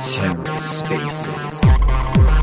TerraSpaces. Hello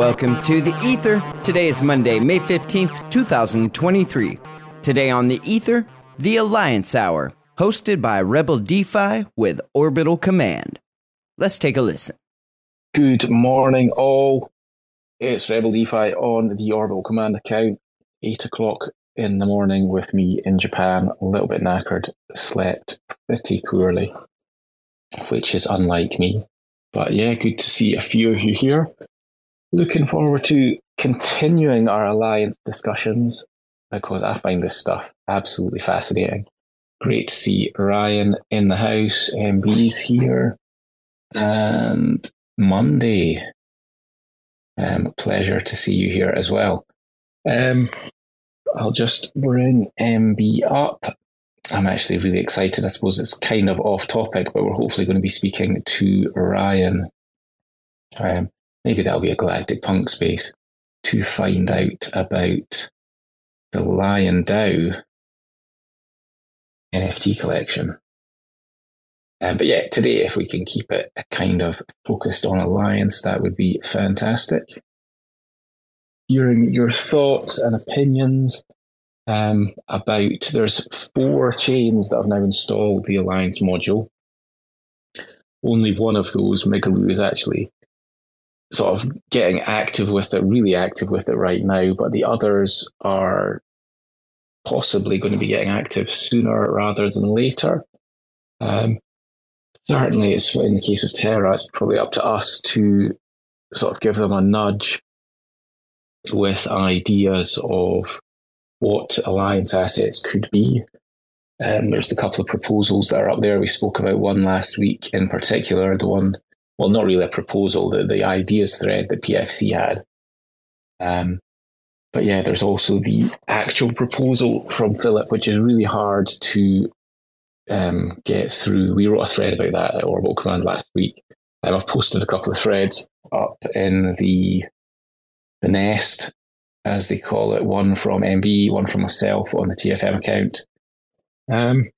welcome to the Ether. Today is Monday, May 15th, 2023. Today on the Ether, the Alliance Hour, hosted by Rebel DeFi with Orbital Command. Let's take a listen. Good morning, all. It's Rebel DeFi on the Orbital Command account. Eight o'clock in the morning with me in Japan, a little bit knackered, slept pretty poorly, which is unlike me. But yeah, good to see a few of you here. Looking forward to continuing our alliance discussions because I find this stuff absolutely fascinating. Great to see Ryan in the house. MB's here. And Monday. Um, pleasure to see you here as well. Um, I'll just bring MB up. I'm actually really excited. I suppose it's kind of off topic, but we're hopefully going to be speaking to Ryan. Um, maybe that'll be a Galactic Punk space to find out about the Lion DAO NFT collection. Um, but yeah, today, if we can keep it kind of focused on Alliance, that would be fantastic. Hearing your thoughts and opinions um, about there's four chains that have now installed the Alliance module. Only one of those, Migaloo, is actually sort of getting active with it, really active with it right now, but the others are possibly going to be getting active sooner rather than later. Um, certainly, it's in the case of Terra, it's probably up to us to sort of give them a nudge with ideas of what alliance assets could be. Um, there's a couple of proposals that are up there. We spoke about one last week in particular, the one well, not really a proposal, the, the ideas thread that PFC had. Um, but yeah, there's also the actual proposal from Philip, which is really hard to um, get through. We wrote a thread about that at Orbital Command last week. Um, I've posted a couple of threads up in the the nest, as they call it. One from MB, one from myself on the TFM account. Um,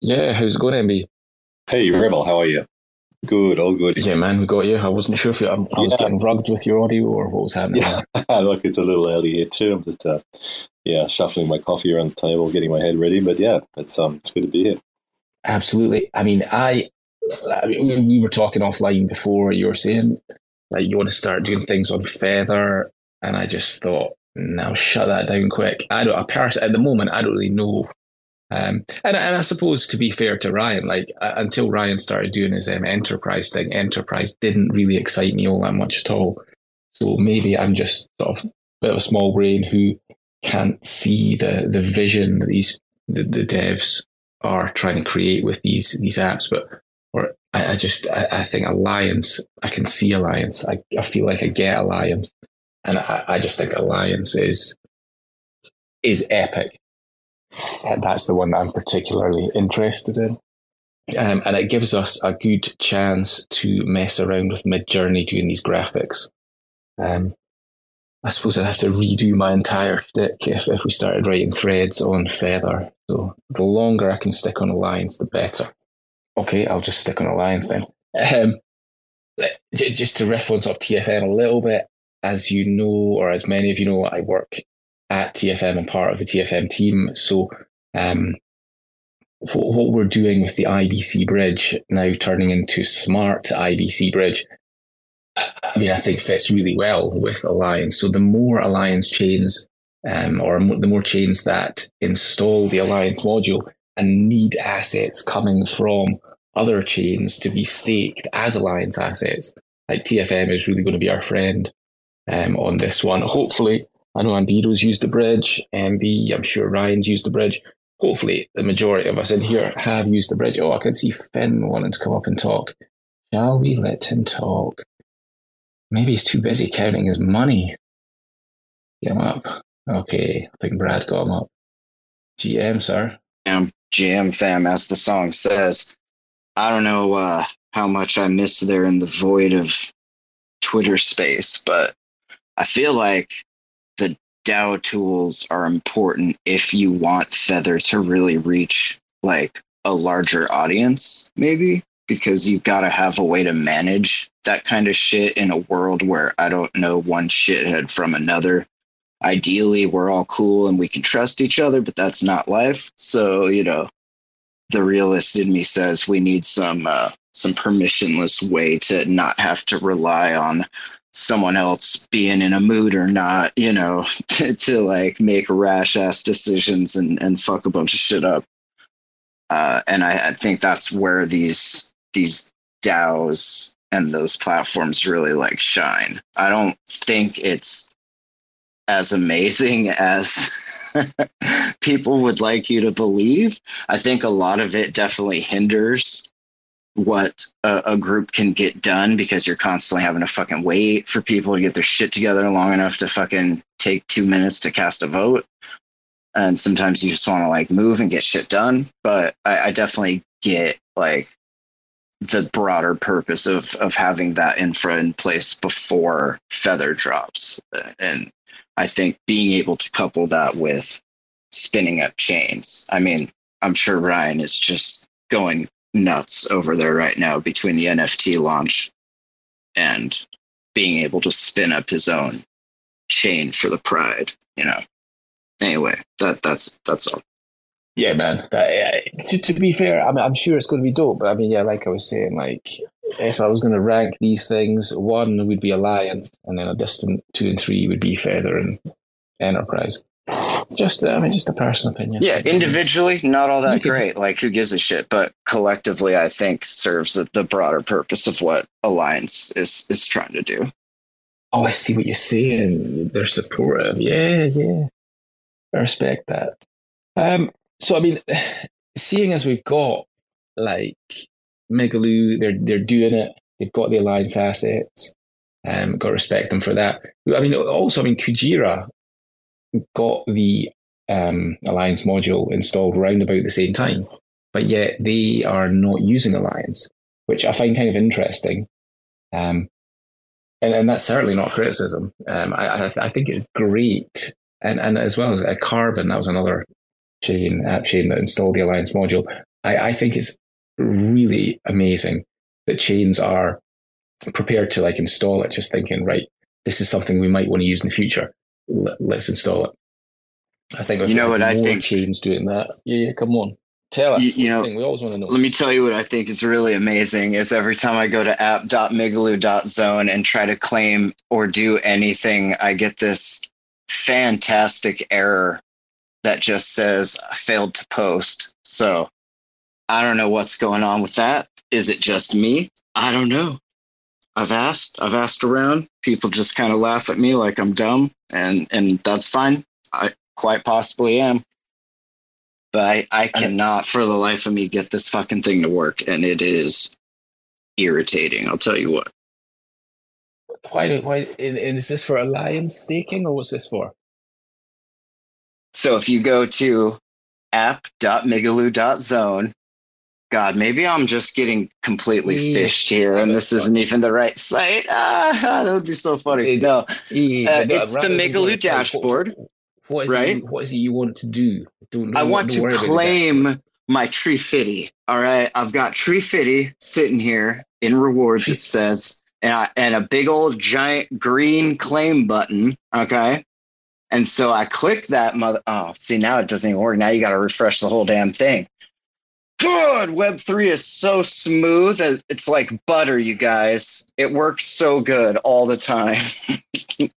yeah, how's it going, MB? Hey, Rebel, how are you? Good, all good. Yeah, man, we got you. I wasn't sure if you, I, I was getting rugged with your audio or what was happening. Yeah, look, it's a little early here too. I'm just, uh, yeah, shuffling my coffee around the table, getting my head ready. But yeah, it's um, it's good to be here. Absolutely. I mean, I, I mean, we, we were talking offline before. You were saying like you want to start doing things on Feather, and I just thought, now shut that down quick. I don't. I pers- at the moment, I don't really know. Um, and and I suppose to be fair to Ryan, like uh, until Ryan started doing his um, enterprise thing, enterprise didn't really excite me all that much at all. So maybe I'm just sort of a bit of a small brain who can't see the the vision that these the, the devs are trying to create with these these apps. But or I, I just I, I think Alliance, I can see Alliance. I, I feel like I get Alliance, and I, I just think Alliance is is epic. And that's the one that I'm particularly interested in. Um, and it gives us a good chance to mess around with Midjourney doing these graphics. Um, I suppose I'd have to redo my entire shtick if, if we started writing threads on Feather. So the longer I can stick on Alliance, the better. Okay, I'll just stick on Alliance then. Um, just to reference off TFM a little bit, as you know, or as many of you know, I work at TFM and part of the TFM team. So um, what, we're doing with the IBC bridge now turning into smart IBC bridge, I I mean, I think fits really well with Alliance. So the more Alliance chains, um, or the more chains that install the Alliance module and need assets coming from other chains to be staked as Alliance assets, like TFM is really going to be our friend um, on this one. Hopefully, I know Ambiro's used the bridge, MB, I'm sure Ryan's used the bridge. Hopefully, the majority of us in here have used the bridge. Oh, I can see Finn wanting to come up and talk. Shall we let him talk? Maybe he's too busy counting his money. Get him up. Okay, I think Brad got him up. GM, sir. GM, GM fam, as the song says. I don't know uh, how much I missed there in the void of Twitter space, but I feel like DAO tools are important if you want Feather to really reach like a larger audience, maybe because you've got to have a way to manage that kind of shit in a world where I don't know one shithead from another. Ideally, we're all cool and we can trust each other, but that's not life. So, you know, the realist in me says we need some uh, some permissionless way to not have to rely on someone else being in a mood or not, you know, to, to like make rash ass decisions and, and fuck a bunch of shit up. Uh, and I, I think that's where these these DAOs and those platforms really like shine. I don't think it's as amazing as people would like you to believe. I think a lot of it definitely hinders what a, a, group can get done because you're constantly having to fucking wait for people to get their shit together long enough to fucking take two minutes to cast a vote. And sometimes you just want to like move and get shit done. But I, I definitely get like the broader purpose of of having that infra in place before feather drops and i think being able to couple that with spinning up chains i mean i'm sure ryan is just going nuts over there right now between the nft launch and being able to spin up his own chain for the pride you know anyway that that's that's all yeah, man. But, uh, to, to be fair, I mean, I'm sure it's going to be dope. But I mean, yeah, like I was saying, like if I was going to rank these things, one would be Alliance, and then a distant two and three would be Feather and Enterprise. Just, I mean, just a personal opinion. Yeah, individually, not all that great. Like, who gives a shit? But collectively, I think serves the, the broader purpose of what Alliance is is trying to do. Oh, I see what you're saying. They're supportive. Yeah, yeah. I respect that. Um, so I mean, seeing as we've got like Migaloo, they're they're doing it. They've got the alliance assets. Um, got to respect them for that. I mean, also, I mean, Kujira got the um, alliance module installed around about the same time, but yet they are not using alliance, which I find kind of interesting. Um, and, and that's certainly not criticism. Um, I, I, I think it's great, and and as well as a carbon, that was another chain, app chain that installed the Alliance module. I, I think it's really amazing that chains are prepared to like install it, just thinking, right, this is something we might want to use in the future. Let, us install it. I think you know what I think chains doing that. Yeah, yeah come on. Tell us. You, you know, we always want to know. Let me tell you what I think is really amazing is every time I go to app.migaloo.zone and try to claim or do anything, I get this fantastic error that just says failed to post. So I don't know what's going on with that. Is it just me? I don't know. I've asked, I've asked around. People just kind of laugh at me like I'm dumb, and and that's fine. I quite possibly am. But I, I cannot for the life of me get this fucking thing to work, and it is irritating. I'll tell you what. Why? Why? And Is this for alliance staking, or what's this for? So if you go to app.migaloo.zone, God, maybe I'm just getting completely yeah. phished here, and this isn't even the right site. Ah, that would be so funny. No, yeah, uh, it's the Migaloo dashboard. What is right? It, what is it you want to do? Don't, don't I want to claim my tree fitty. All right, I've got tree fitty sitting here in rewards. It says, and I, and a big old giant green claim button. Okay, and so I click that mother. Oh, see, now it doesn't even work. Now you got to refresh the whole damn thing. Good. Web3 is so smooth. It's like butter, you guys. It works so good all the time.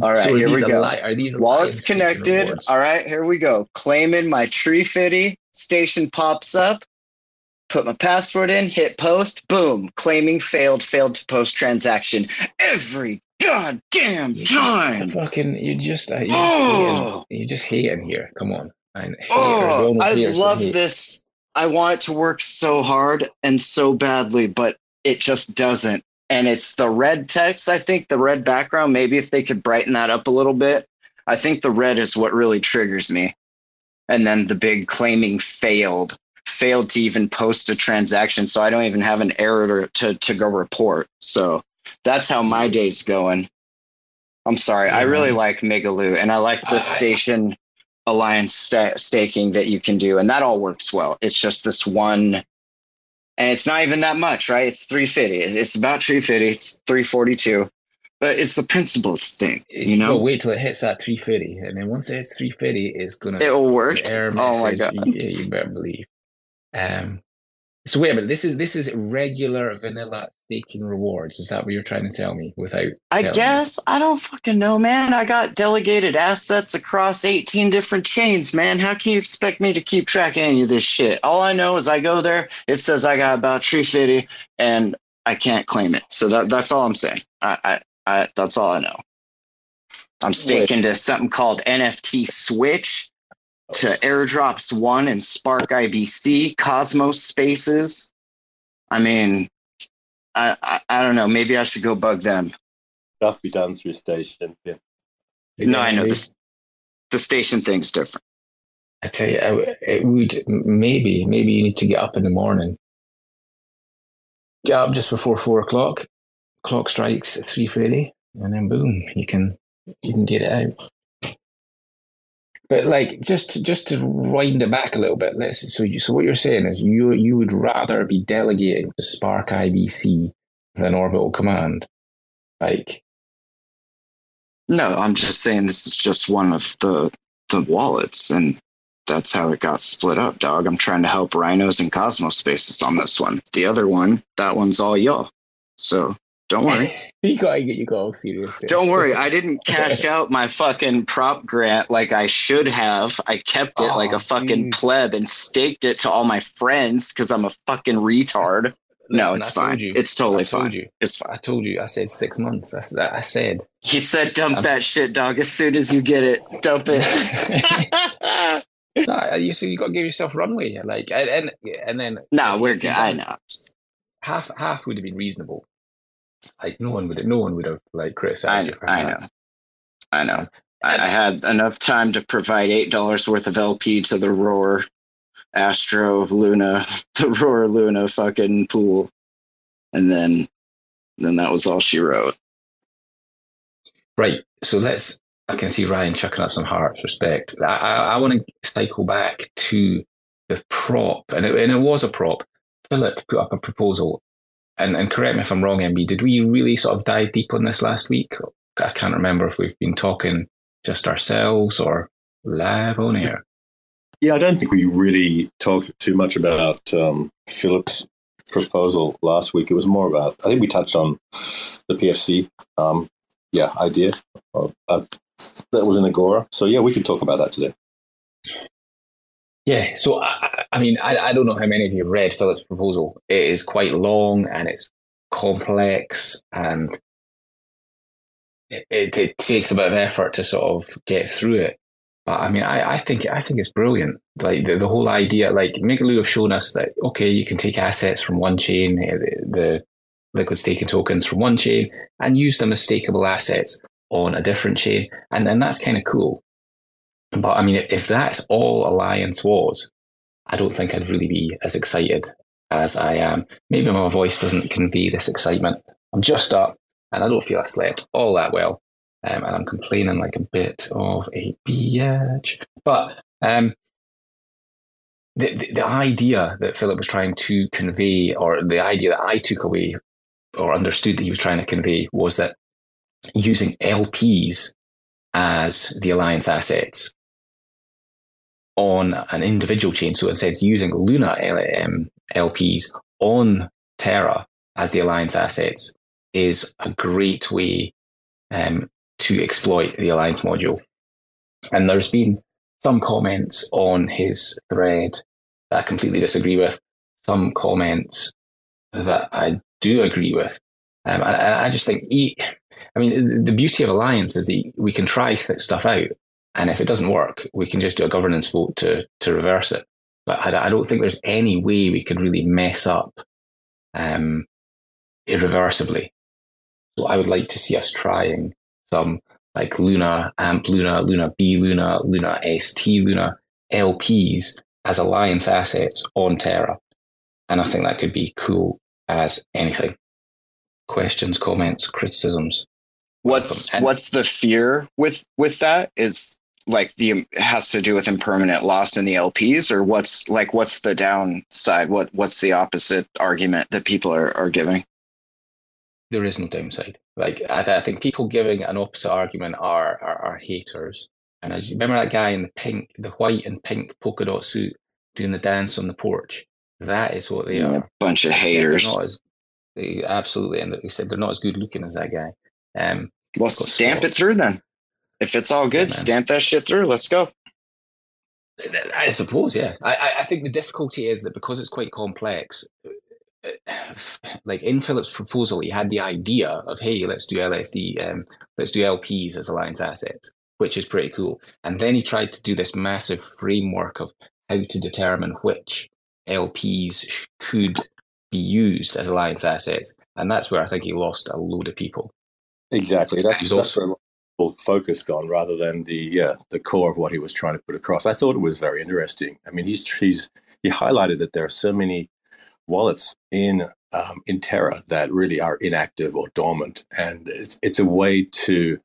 all right, so here we go. Li- are these While it's connected, all right, here we go. Claiming my tree fitty station pops up. Put my password in, hit post, boom, claiming failed, failed to post transaction every goddamn You just time. fucking, you just, uh, you, Oh. you just hating here. Come on. And Oh, I love this. I want it to work so hard and so badly, but it just doesn't. And it's the red text, I think, the red background. Maybe if they could brighten that up a little bit. I think the red is what really triggers me. And then the big claiming failed, failed to even post a transaction. So I don't even have an error to, to, go report. So that's how my day's going. I'm sorry. I really like Migaloo and I like this I- station alliance sta- staking that you can do. And that all works well. It's just this one. And it's not even that much, right? It's 350. It's, it's about 350. It's 342. But it's the principle thing, you know? Wait till it hits that 350. And then once it hits 350, it's going to It will work. error Oh my. God. You, you better believe. Um, so wait a minute. This is this is regular vanilla staking rewards. Is that what you're trying to tell me? Without I telling me? guess I don't fucking know, man. I got delegated assets across 18 different chains, man. How can you expect me to keep track of any of this shit? All I know is I go there, it says I got about 350 and I can't claim it. So that that's all I'm saying. I I, I that's all I know. I'm staking to something called NFT Switch, to Airdrops One and Spark IBC, Cosmos Spaces. I mean, I, I I don't know. Maybe I should go bug them. Stuff be done through station. Yeah. No, I know this. The station thing's different. I tell you, I- it would maybe maybe you need to get up in the morning. Get up just before four o'clock. Clock strikes at three thirty, and then boom, you can you can get it out. But like just just to wind it back a little bit, let's so you, so what you're saying is you you would rather be delegating to Spark IBC than Orbital Command, like No, I'm just saying this is just one of the the wallets, and that's how it got split up, dog. I'm trying to help Rhinos and Cosmos Spaces on this one. The other one, that one's all y'all. So don't worry. you gotta get you got all serious. there. Don't worry, I didn't cash out my fucking prop grant like I should have. I kept it like a fucking dude. pleb and staked it to all my friends because I'm a fucking retard. no, it's I fine. you. It's totally I fine. you. It's fine. I told you. I said six months. That's that. I said. He said, "Dump I'm- that shit, dog. As soon as you get it, dump it." no, you so you got to give yourself runway. Like and and, and then no, we're good. I know. half half would have been reasonable. Like no one would no one would have like I criticized you know. I know. I know. I, I had enough time to provide eight dollars worth of LP to the Roar Astro Luna, the Roar Luna fucking pool, and then then that was all she wrote. Right. So let's. I can see Ryan chucking up some hearts. Respect. I I, I want to cycle back to the prop, and it, and it was a prop. Philip put up a proposal, and and correct me if I'm wrong, MB. Did we really sort of dive deep on this last week? I can't remember if we've been talking just ourselves or live on air. Yeah, I don't think we really talked too much about um, Philip's proposal last week. It was more about, I think we touched on the PFC, um, yeah, idea. Of, of, that was in Agora. So, yeah, we could talk about that today. Yeah, so I, I- mean, I, I don't know how many of you read Philip's proposal. It is quite long and it's complex, and it, it, it takes a bit of effort to sort of get through it. But I mean, I, I think I think it's brilliant. Like the, the whole idea, like Migaloo have shown us that okay, you can take assets from one chain, eh, the, the liquid staking tokens from one chain, and use them as stakeable assets on a different chain, and and that's kind of cool. But I mean, if that's all Alliance was, I don't think I'd really be as excited as I am. Maybe my voice doesn't convey this excitement. I'm just up and I don't feel I slept all that well. Um, and I'm complaining like a bit of a bitch. But um, the, the, the idea that Philip was trying to convey, or the idea that I took away or understood that he was trying to convey, was that using LPs as the Alliance assets on an individual chain. So instead, it's using Luna LPs on Terra as the Alliance assets is a great way um, to exploit the Alliance module. And there's been some comments on his thread that I completely disagree with, some comments that I do agree with. Um, and I just think, I mean, the beauty of Alliance is that we can try stuff out. And if it doesn't work, we can just do a governance vote to, to reverse it. But I, I don't think there's any way we could really mess up um, irreversibly. So I would like to see us trying some like Luna, AMP Luna, Luna B Luna, Luna ST Luna, LPs as alliance assets on Terra. And I think that could be cool as anything. Questions, comments, criticisms. What's what's the fear with with that? Is like the has to do with impermanent loss in the LPs, or what's like what's the downside? What what's the opposite argument that people are are giving? There is no downside. Like I, I think people giving an opposite argument are are, are haters. And I remember that guy in the pink, the white and pink polka dot suit doing the dance on the porch. That is what they yeah, are. A bunch of haters. As, they, absolutely, and they said they're not as good looking as that guy. Um, well, stamp spots. it through then. If it's all good, yeah, stamp that shit through. Let's go. I suppose, yeah. I, I think the difficulty is that because it's quite complex, like in Philip's proposal, he had the idea of, hey, let's do LSD, um, let's do LPs as alliance assets, which is pretty cool. And then he tried to do this massive framework of how to determine which LPs could be used as alliance assets. And that's where I think he lost a load of people. Exactly. That's, that's also, where focused on rather than the yeah the core of what he was trying to put across. I thought it was very interesting. I mean, he's he's he highlighted that there are so many wallets in um, in Terra that really are inactive or dormant, and it's it's a way to,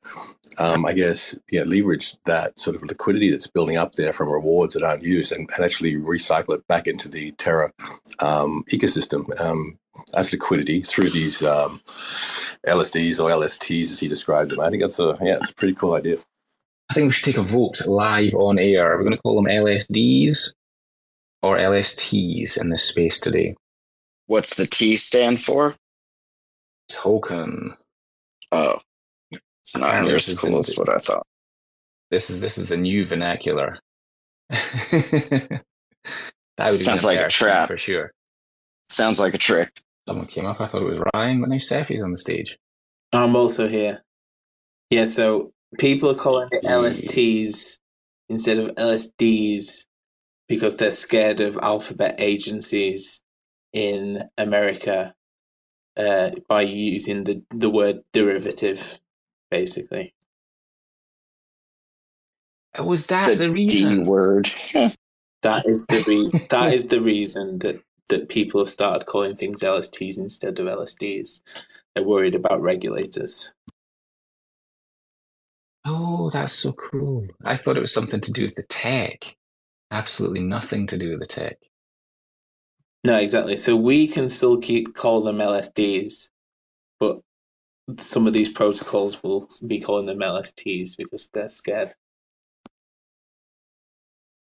um, I guess, yeah, leverage that sort of liquidity that's building up there from rewards that aren't used, and, and actually recycle it back into the Terra um, ecosystem um, as liquidity through these um, LSDs or LSTs, as he described them. I think that's a yeah, it's a pretty cool idea. I think we should take a vote live on air. Are We're going to call them LSDs or LSTs in this space today. What's the T stand for? Token. Oh, it's not Apparently near as cool as what I thought. This is this is the new vernacular. that sounds like a trap for sure. Sounds like a trick. Someone came up. I thought it was Ryan, but now Cephii's on the stage. I'm also here. Yeah, so people are calling it LSTs instead of LSDs because they're scared of alphabet agencies in America uh, by using the, the word derivative, basically. Was that the, the reason? D word. that is the re- that is the reason that that people have started calling things LSTs instead of LSDs. They're worried about regulators. Oh, that's so cool. I thought it was something to do with the tech. Absolutely nothing to do with the tech. No, exactly. So we can still keep call them LSDs, but some of these protocols will be calling them LSTs because they're scared.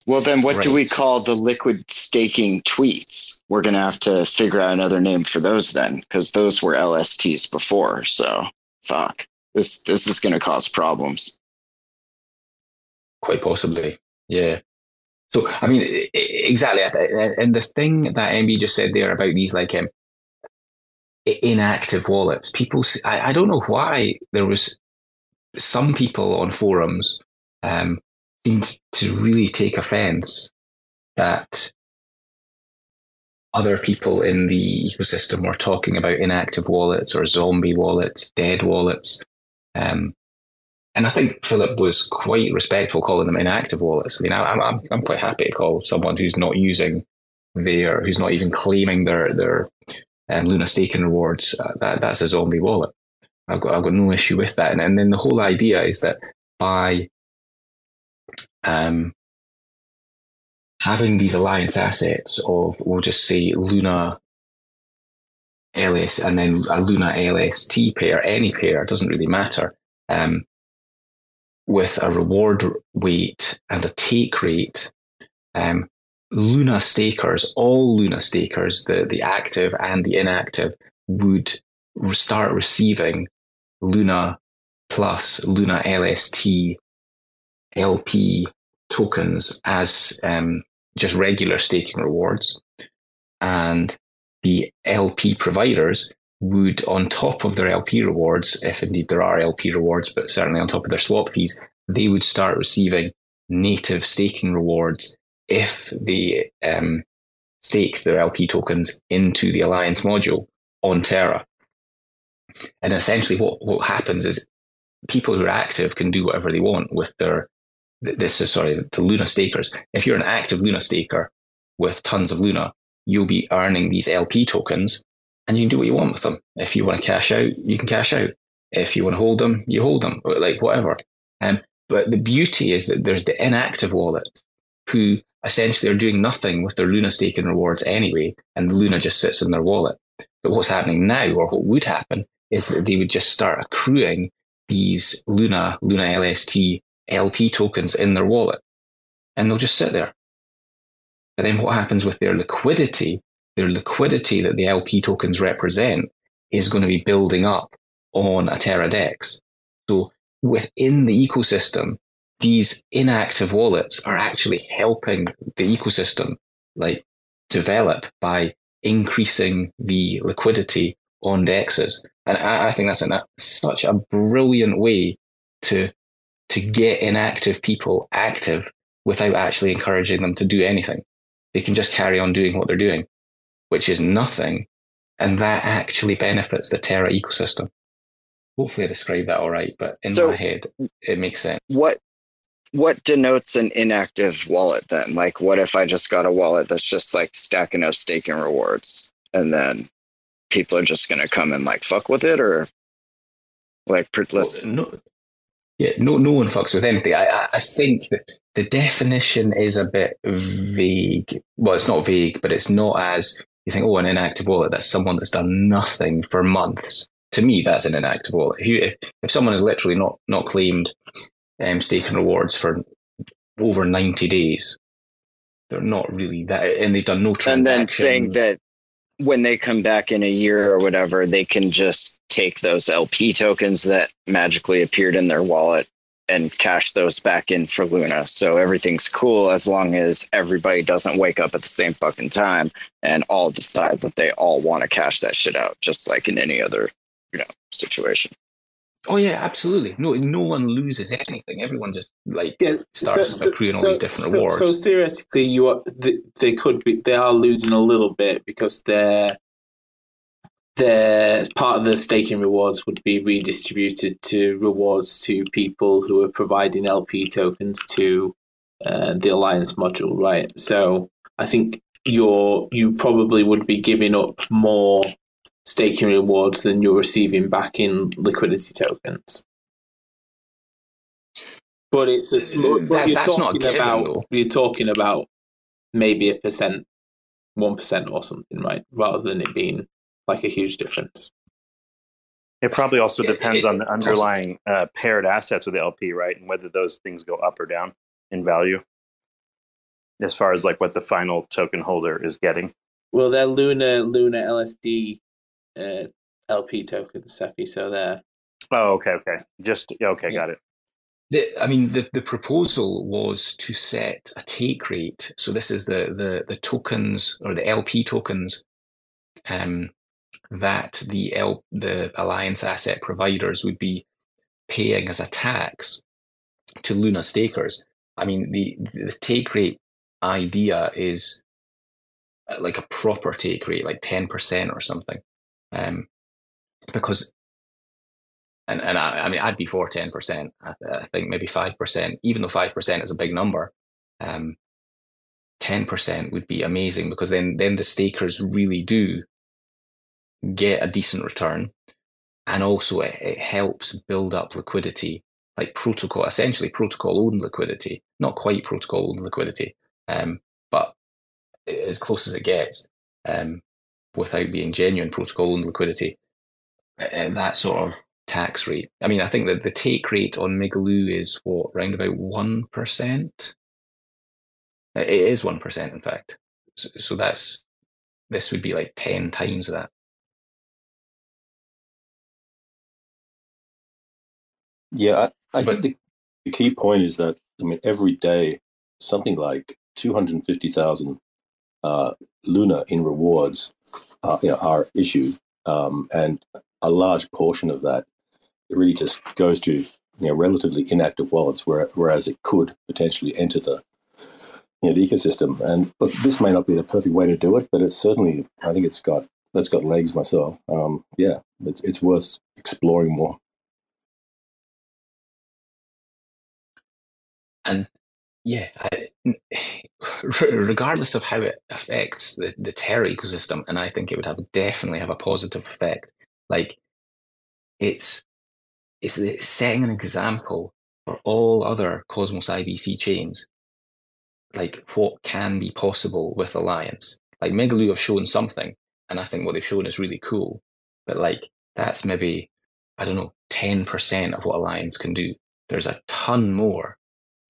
Well, then what do we call the liquid staking tweets? We're going to have to figure out another name for those then, because those were LSTs before. So, fuck. This this is going to cause problems. Quite possibly, yeah. So, I mean, exactly. And the thing that MB just said there about these like um, inactive wallets, people, I, I don't know why there was some people on forums um, seemed to really take offense that other people in the ecosystem were talking about inactive wallets or zombie wallets, dead wallets. Um, and I think Philip was quite respectful calling them inactive wallets. I mean, I, I'm I'm quite happy to call someone who's not using their, who's not even claiming their their um, Luna staking rewards. Uh, that that's a zombie wallet. I've got I've got no issue with that. And and then the whole idea is that by um, having these alliance assets of we'll just say Luna LS and then a Luna LST pair, any pair, doesn't really matter. Um, with a reward weight and a take rate, um, Luna stakers, all Luna stakers, the, the active and the inactive, would start receiving Luna plus Luna LST LP tokens as um, just regular staking rewards. And the LP providers would, on top of their LP rewards, if indeed there are LP rewards, but certainly on top of their swap fees, they would start receiving native staking rewards if they um, stake their LP tokens into the Alliance module on Terra. And essentially, what, what happens is people who are active can do whatever they want with their this is sorry the Luna stakers. If you're an active Luna staker with tons of Luna, you'll be earning these LP tokens, and you can do what you want with them. If you want to cash out, you can cash out. If you want to hold them, you hold them, like whatever. Um, but the beauty is that there's the inactive wallet who essentially are doing nothing with their Luna staking rewards anyway, and the Luna just sits in their wallet. But what's happening now, or what would happen, is that they would just start accruing these Luna, Luna LST LP tokens in their wallet, and they'll just sit there. But then what happens with their liquidity? Their liquidity that the LP tokens represent is going to be building up on a Terra DEX. So within the ecosystem, these inactive wallets are actually helping the ecosystem like develop by increasing the liquidity on dexes. And I, I think that's an, such a brilliant way to to get inactive people active without actually encouraging them to do anything. They can just carry on doing what they're doing, which is nothing. And that actually benefits the Terra ecosystem. Hopefully I described that all right, but in so my head it makes sense. What what denotes an inactive wallet then? Like, what if I just got a wallet that's just like stacking up staking rewards, and then people are just going to come and like fuck with it, or like let's well, no, yeah, no, no one fucks with anything. I, I think that the definition is a bit vague. Well, it's not vague, but it's not as you think. Oh, an inactive wallet. That's someone that's done nothing for months. To me, that's an inactive wallet. If you if, if someone has literally not not claimed um, staking rewards for over 90 days. They're not really that, and they've done no transactions. And then saying that when they come back in a year or whatever, they can just take those LP tokens that magically appeared in their wallet and cash those back in for Luna. So everything's cool as long as everybody doesn't wake up at the same fucking time and all decide that they all want to cash that shit out, just like in any other, you know, situation. Oh yeah, absolutely. No, no one loses anything. Everyone just like yeah, starts so, accruing so, all these different so, rewards. So theoretically, you are they, they could be they are losing a little bit because they're their part of the staking rewards would be redistributed to rewards to people who are providing LP tokens to uh, the alliance module, right? So I think you're you probably would be giving up more staking rewards than you're receiving back in liquidity tokens. But it's a small, that, you're talking given, about though. you're talking about maybe a percent, one percent or something, right? Rather than it being like a huge difference. It probably also depends it, it, on the underlying uh, paired assets with the LP, right, and whether those things go up or down in value, as far as like what the final token holder is getting. Well, they're Luna Luna LSD uh, LP tokens. So there. Oh, okay, okay. Just okay, yeah. got it. The, I mean, the, the proposal was to set a take rate. So this is the the the tokens or the LP tokens um, that the L, the alliance asset providers would be paying as a tax to Luna stakers. I mean, the the take rate idea is uh, like a proper take rate, like ten percent or something um, because and and I, I, mean I'd be for ten percent. I, I, think maybe five percent, even though five percent is a big number. Um, ten percent would be amazing because then then the stakers really do get a decent return, and also it, it helps build up liquidity, like protocol, essentially protocol owned liquidity, not quite protocol owned liquidity, um, but as close as it gets. Um, without being genuine protocol and liquidity at that sort of tax rate. I mean, I think that the take rate on Migaloo is what, around about 1%? It is 1%, in fact. So, so that's, this would be like 10 times that. Yeah, I, I but, think the, the key point is that, I mean, every day, something like 250,000 uh, Luna in rewards uh, you know, are issued um, and a large portion of that really just goes to you know relatively inactive wallets, where, whereas it could potentially enter the you know, the ecosystem. And look, this may not be the perfect way to do it, but it's certainly I think it's got that's got legs myself. Um, yeah, it's it's worth exploring more. And yeah, I, regardless of how it affects the, the Terra ecosystem, and I think it would have definitely have a positive effect. Like it's it's setting an example for all other Cosmos IBC chains, like what can be possible with Alliance. Like Migaloo have shown something, and I think what they've shown is really cool. But like that's maybe I don't know ten percent of what Alliance can do. There's a ton more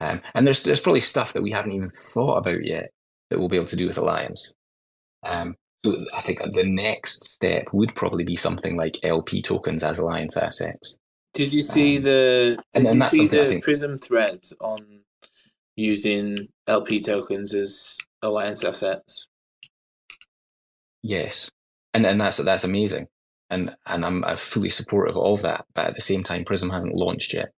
um, and there's there's probably stuff that we haven't even thought about yet that we'll be able to do with Alliance. Um, so I think the next step would probably be something like LP tokens as Alliance assets. Did you see um, the did and, and you see the think... Prism threads on using LP tokens as Alliance assets? Yes, and and that's that's amazing, and and I'm, I'm fully supportive of that. But at the same time, Prism hasn't launched yet,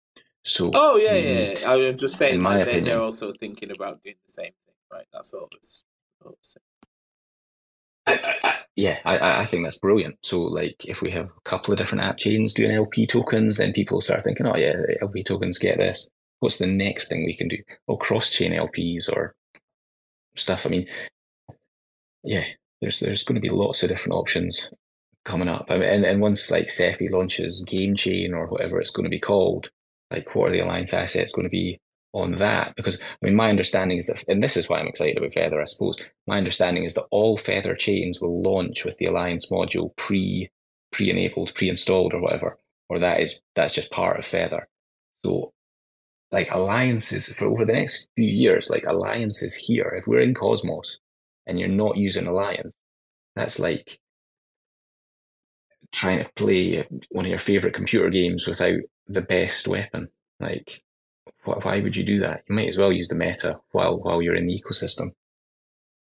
so oh yeah, yeah. yeah. I'm just saying, my opinion, they're also thinking about doing the same thing, right? That's all. It's, I, I, yeah, I, I think that's brilliant. So, like, if we have a couple of different app chains doing LP tokens, then people start thinking, "Oh, yeah, LP tokens get this. What's the next thing we can do? Or cross-chain LPs or stuff." I mean, yeah, there's there's going to be lots of different options coming up. I mean, and, and once like Cephii launches Game Chain or whatever it's going to be called, like what are the alliance assets going to be on that? Because I mean, my understanding is that, and this is why I'm excited about Feather, I suppose. My understanding is that all Feather chains will launch with the alliance module pre pre enabled, pre installed, or whatever, or that is that's just part of Feather. So, like alliances for over the next few years, like alliances here. If we're in Cosmos and you're not using alliance, that's like trying to play one of your favorite computer games without the best weapon. Like, why would you do that? You might as well use the meta while while you're in the ecosystem.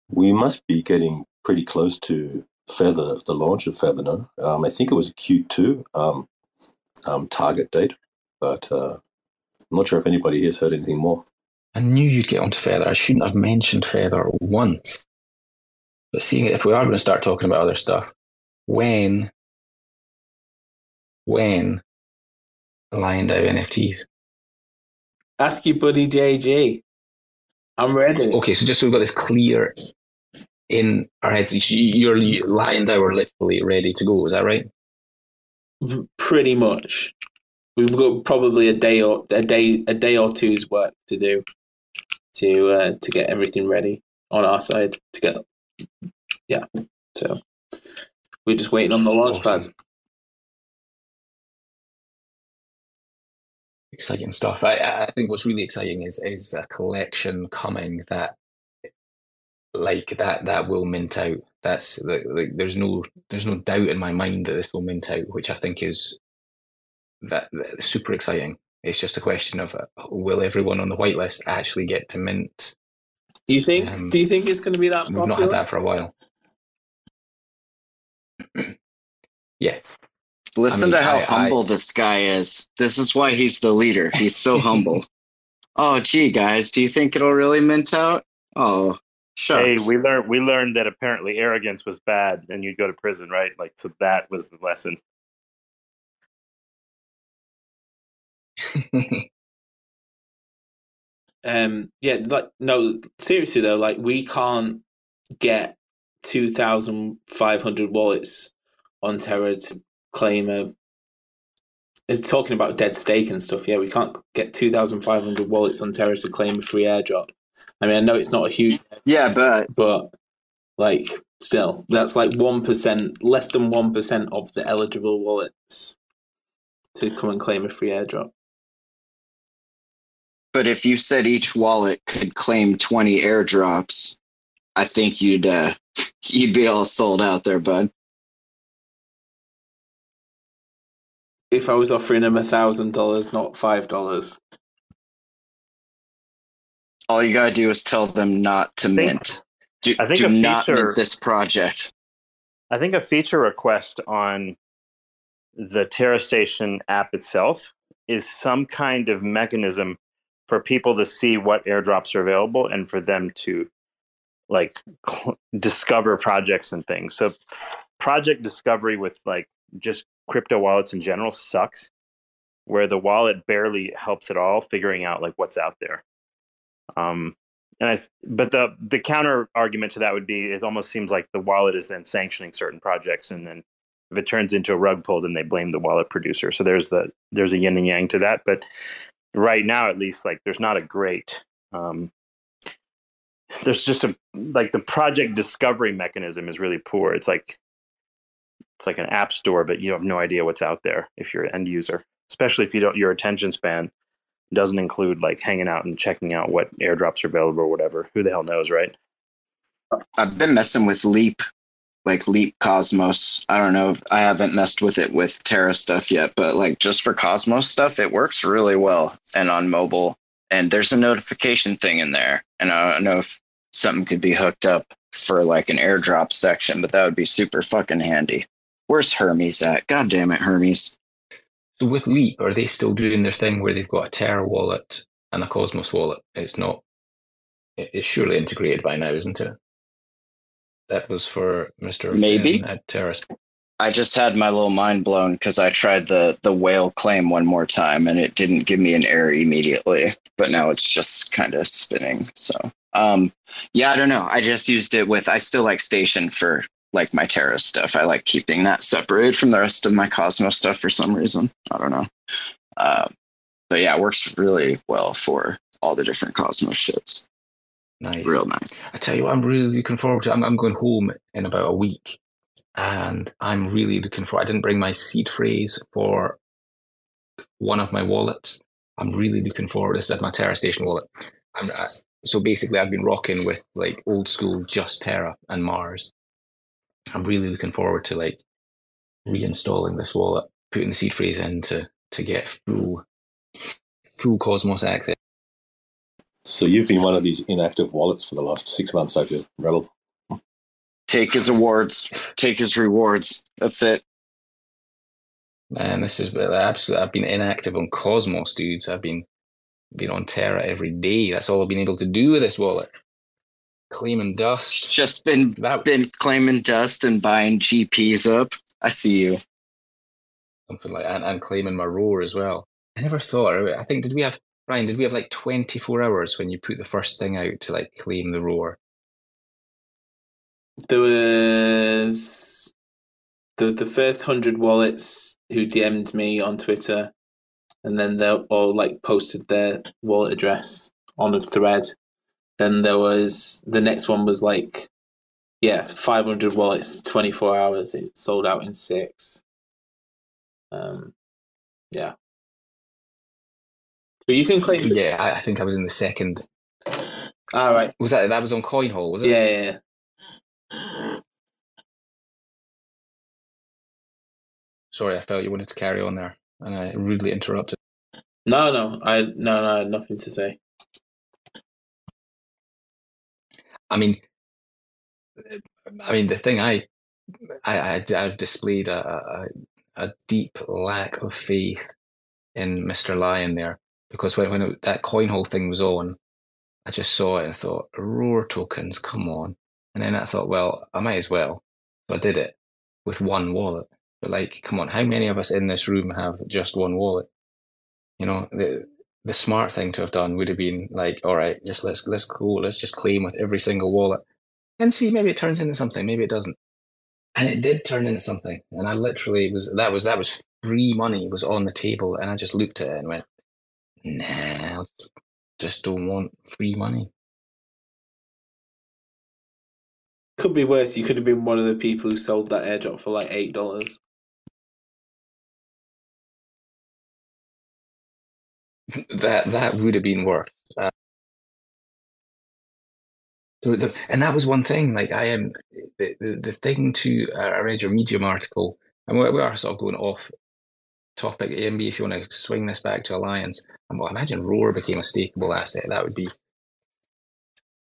We must be getting pretty close to Feather, the launch of Feather. No, um, I think it was a Q2 um, um, target date, but uh, I'm not sure if anybody has heard anything more. I knew you'd get onto Feather. I shouldn't have mentioned Feather once. But seeing if we are going to start talking about other stuff, when, when Lion DAO NFTs? Ask your buddy JG. I'm ready. Okay, so just so we've got this clear in our heads, your Lion DAO are literally ready to go. Is that right? Pretty much. We've got probably a day or a day a day or two's work to do to uh, to get everything ready on our side to get yeah. So we're just waiting on the launch awesome. pads. Exciting stuff. I, I think what's really exciting is is a collection coming that like that that will mint out. That's like, there's no there's no doubt in my mind that this will mint out, which I think is that, that super exciting. It's just a question of uh, will everyone on the whitelist actually get to mint? Do you think? Um, do you think it's going to be that? We've popular? not had that for a while. yeah, Listen I mean, to how I, humble I, this guy is. This is why he's the leader. He's so humble. Oh, gee, guys, do you think it'll really mint out? Oh, shucks. Hey, we learned we learned that apparently arrogance was bad, and you'd go to prison, right? Like, so that was the lesson. um. Yeah. Like, no. Seriously though, like, we can't get two thousand five hundred wallets on Terra to claim a is talking about dead stake and stuff. Yeah, we can't get two thousand five hundred wallets on Terra to claim a free airdrop. I mean, I know it's not a huge. Yeah, but but like still, that's like one percent, less than one percent of the eligible wallets to come and claim a free airdrop. But if you said each wallet could claim twenty airdrops, I think you'd uh, you'd be all sold out there, bud. If I was offering him a thousand dollars, not five dollars. All you gotta do is tell them not to mint. Do, I think do not mint this project. I think a feature request on the Terra Station app itself is some kind of mechanism for people to see what airdrops are available and for them to like cl- discover projects and things. So project discovery with like just crypto wallets in general sucks where the wallet barely helps at all figuring out like what's out there. Um and I but the the counter argument to that would be it almost seems like the wallet is then sanctioning certain projects and then if it turns into a rug pull then they blame the wallet producer. So there's the there's a yin and yang to that, but right now at least like there's not a great um there's just a like the project discovery mechanism is really poor. It's like it's like an app store, but you have no idea what's out there if you're an end user, especially if you don't your attention span doesn't include like hanging out and checking out what airdrops are available or whatever. Who the hell knows, right? I've been messing with Leap, like Leap Cosmos. I don't know. I haven't messed with it with Terra stuff yet, but like just for Cosmos stuff, it works really well and on mobile. And there's a notification thing in there. And I don't know if something could be hooked up for like an airdrop section, but that would be super fucking handy. Where's Hermes at? God damn it, Hermes. So with Leap, are they still doing their thing where they've got a Terra wallet and a Cosmos wallet? It's not. It's surely integrated by now, isn't it? That was for Mister Maybe. at Terra. I just had my little mind blown because I tried the the whale claim one more time and it didn't give me an error immediately, but now it's just kind of spinning. So, um, yeah, I don't know. I just used it with. I still like Station for like my Terra stuff. I like keeping that separated from the rest of my Cosmos stuff for some reason. I don't know. Uh, but yeah, it works really well for all the different Cosmos shits. Nice. Real nice. I tell you what, I'm really looking forward to. I'm, I'm going home in about a week, and I'm really looking for. I didn't bring my seed phrase for one of my wallets. I'm really looking forward. This is my Terra Station wallet. I'm, I, so basically, I've been rocking with like old school just Terra and Mars. I'm really looking forward to like reinstalling this wallet, putting the seed phrase in to to get full full Cosmos access. So you've been one of these inactive wallets for the last six months, have you, Rebel? Take his awards. Take his rewards. That's it. Man, this is absolutely. I've been inactive on Cosmos, dudes. I've been been on Terra every day. That's all I've been able to do with this wallet. Claiming It's dust. just been That been claiming dust and buying GPs up. I see you. something like and, and claiming my roar as well. I never thought. I think did we have Ryan? Did we have like twenty four hours when you put the first thing out to like claim the roar? There was there was the first hundred wallets who DM'd me on Twitter, and then they all like posted their wallet address on a thread. Then there was the next one was like, yeah, five hundred wallets, twenty four hours. It sold out in six. Um, yeah. But you can claim. Yeah, I, I think I was in the second. All right. Was that that was on Coinhall? Was it? Yeah, yeah, yeah. Sorry, I felt you wanted to carry on there, and I rudely interrupted. No, no, I no, no, I had nothing to say. I mean, I mean the thing I I I, I displayed a, a a deep lack of faith in Mister Lion there because when when it, that Coinhall thing was on, I just saw it and thought roar tokens, come on, and then I thought, well, I might as well. I did it with one wallet. But like, come on, how many of us in this room have just one wallet? You know, the smart thing to have done would have been like, all right, just let's let's go, let's just claim with every single wallet and see maybe it turns into something, maybe it doesn't. And it did turn into something. And I literally was that was that was free money was on the table, and I just looked at it and went, nah, just don't want free money. Could be worse. You could have been one of the people who sold that airdrop for like eight dollars. That that would have been worse. Uh, so the, and that was one thing. Like I am the the, the thing to uh, I read your Medium article, and we, we are sort of going off topic. AMB, if you want to swing this back to Alliance, and well, imagine Roar became a stakeable asset. That would be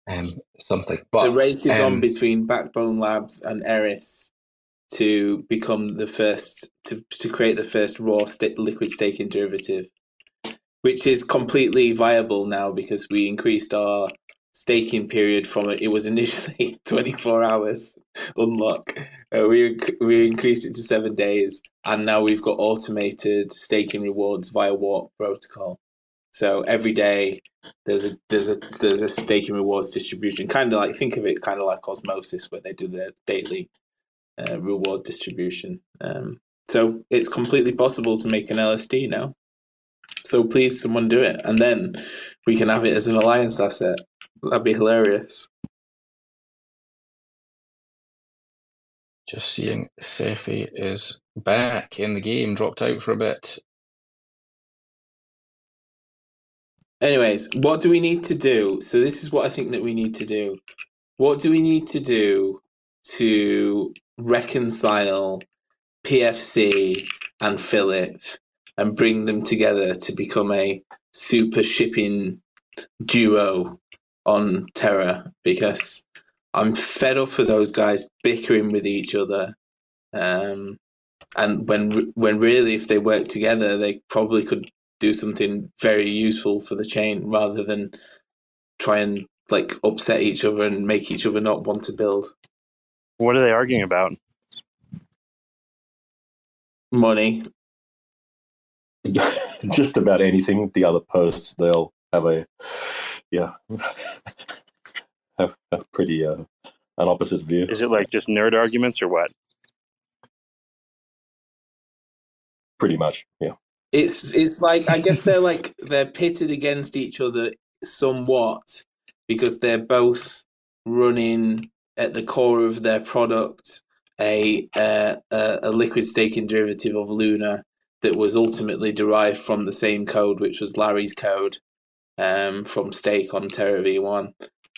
um, something. But the race is um, on between Backbone Labs and Eris to become the first to to create the first Roar st- liquid staking derivative, which is completely viable now because we increased our staking period from it. Was initially 24 hours unlock. Uh, we we increased it to seven days, and now we've got automated staking rewards via Warp protocol. So every day there's a there's a there's a staking rewards distribution, kind of like think of it kind of like Osmosis, where they do their daily uh, reward distribution. Um, so it's completely possible to make an LSD now. So please, someone do it, and then we can have it as an alliance asset. That'd be hilarious. Just seeing Cephii is back in the game, dropped out for a bit. Anyways, what do we need to do? So this is what I think that we need to do. What do we need to do to reconcile PFC and Philip and bring them together to become a super shipping duo on Terra because I'm fed up for those guys bickering with each other. Um, and when when really, if they work together, they probably could do something very useful for the chain rather than try and like upset each other and make each other not want to build. What are they arguing about? Money. Just about anything. The other posts, they'll have a yeah, have a pretty uh, an opposite view. Is it like just nerd arguments or what? Pretty much, yeah. It's it's like I guess they're like they're pitted against each other somewhat because they're both running at the core of their product a uh, a, a liquid staking derivative of Luna that was ultimately derived from the same code, which was Larry's code um, from Steak on Terra V1.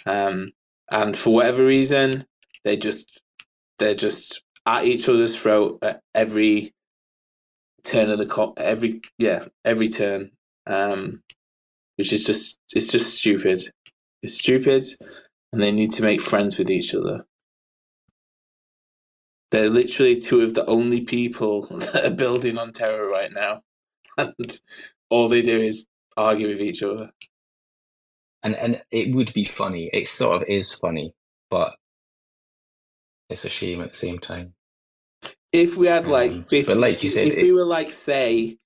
Um, and for whatever reason, they just they're just at each other's throat at every turn of the co- every yeah every turn, um, which is just it's just stupid. It's stupid, and they need to make friends with each other. They're literally two of the only people that are building on Terra right now, and all they do is argue with each other. And and it would be funny. It sort of is funny, but it's a shame at the same time. If we had like Um, 50, but like you said, if it- we were like say,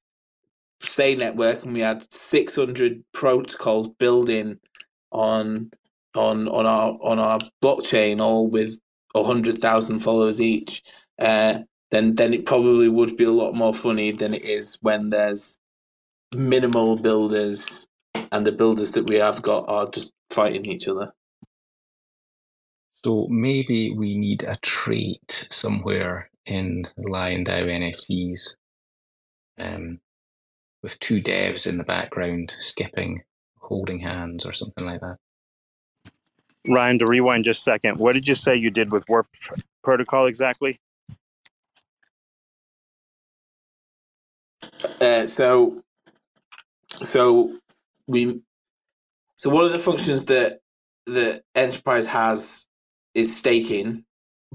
Sei network, and we had six hundred protocols building on on on our on our blockchain, all with hundred thousand followers each, uh, then then it probably would be a lot more funny than it is when there's minimal builders, and the builders that we have got are just fighting each other. So maybe we need a trait somewhere in Lion DAO NFTs, um, with two devs in the background skipping, holding hands, or something like that. Ryan, to rewind just a second, what did you say you did with Warp Protocol exactly? Uh, so, so we, so one of the functions that the enterprise has is staking,